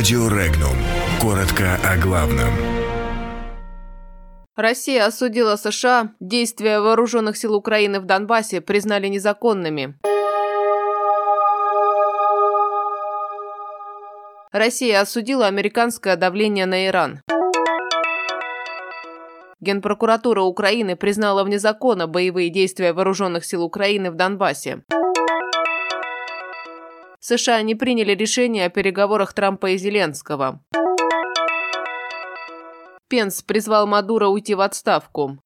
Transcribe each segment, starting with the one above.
Радио Регнум. Коротко о главном. Россия осудила США. Действия вооруженных сил Украины в Донбассе признали незаконными. Россия осудила американское давление на Иран. Генпрокуратура Украины признала вне закона боевые действия вооруженных сил Украины в Донбассе. США не приняли решение о переговорах Трампа и Зеленского. Пенс призвал Мадуро уйти в отставку.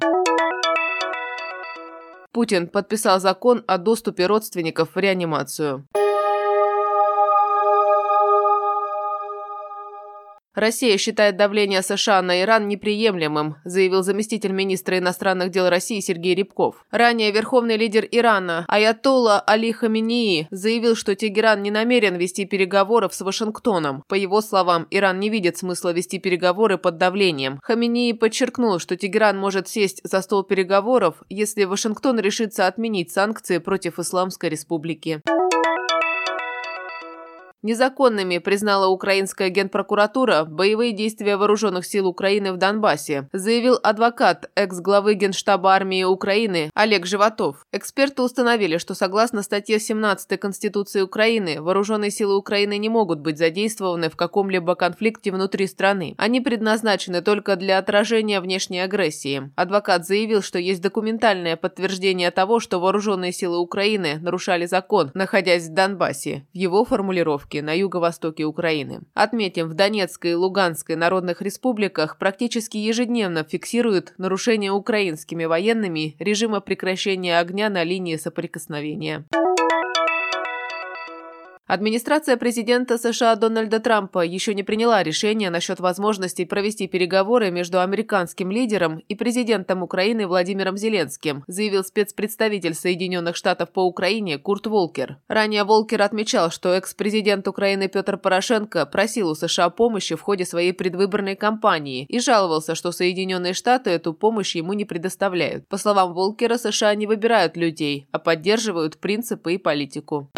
Путин подписал закон о доступе родственников в реанимацию. Россия считает давление США на Иран неприемлемым, заявил заместитель министра иностранных дел России Сергей Рябков. Ранее верховный лидер Ирана Аятолла Али Хаминии заявил, что Тегеран не намерен вести переговоров с Вашингтоном. По его словам, Иран не видит смысла вести переговоры под давлением. Хаминии подчеркнул, что Тегеран может сесть за стол переговоров, если Вашингтон решится отменить санкции против Исламской Республики. Незаконными признала украинская генпрокуратура боевые действия вооруженных сил Украины в Донбассе, заявил адвокат экс-главы Генштаба армии Украины Олег Животов. Эксперты установили, что согласно статье 17 Конституции Украины, вооруженные силы Украины не могут быть задействованы в каком-либо конфликте внутри страны. Они предназначены только для отражения внешней агрессии. Адвокат заявил, что есть документальное подтверждение того, что вооруженные силы Украины нарушали закон, находясь в Донбассе. В его формулировке на юго-востоке Украины. Отметим, в Донецкой и Луганской народных республиках практически ежедневно фиксируют нарушение украинскими военными режима прекращения огня на линии соприкосновения. Администрация президента США Дональда Трампа еще не приняла решение насчет возможности провести переговоры между американским лидером и президентом Украины Владимиром Зеленским, заявил спецпредставитель Соединенных Штатов по Украине Курт Волкер. Ранее Волкер отмечал, что экс-президент Украины Петр Порошенко просил у США помощи в ходе своей предвыборной кампании и жаловался, что Соединенные Штаты эту помощь ему не предоставляют. По словам Волкера, США не выбирают людей, а поддерживают принципы и политику.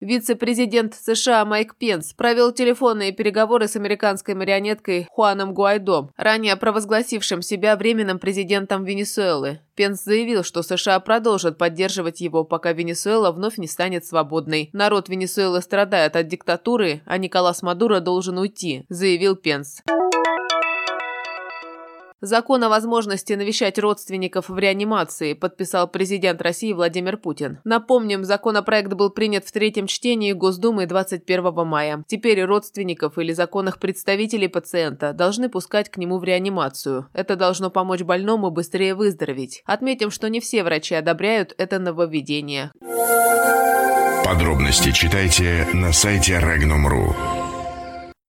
Вице-президент США Майк Пенс провел телефонные переговоры с американской марионеткой Хуаном Гуайдо, ранее провозгласившим себя временным президентом Венесуэлы. Пенс заявил, что США продолжат поддерживать его, пока Венесуэла вновь не станет свободной. Народ Венесуэлы страдает от диктатуры, а Николас Мадуро должен уйти, заявил Пенс. Закон о возможности навещать родственников в реанимации подписал президент России Владимир Путин. Напомним, законопроект был принят в третьем чтении Госдумы 21 мая. Теперь родственников или законных представителей пациента должны пускать к нему в реанимацию. Это должно помочь больному быстрее выздороветь. Отметим, что не все врачи одобряют это нововведение. Подробности читайте на сайте Regnum.ru.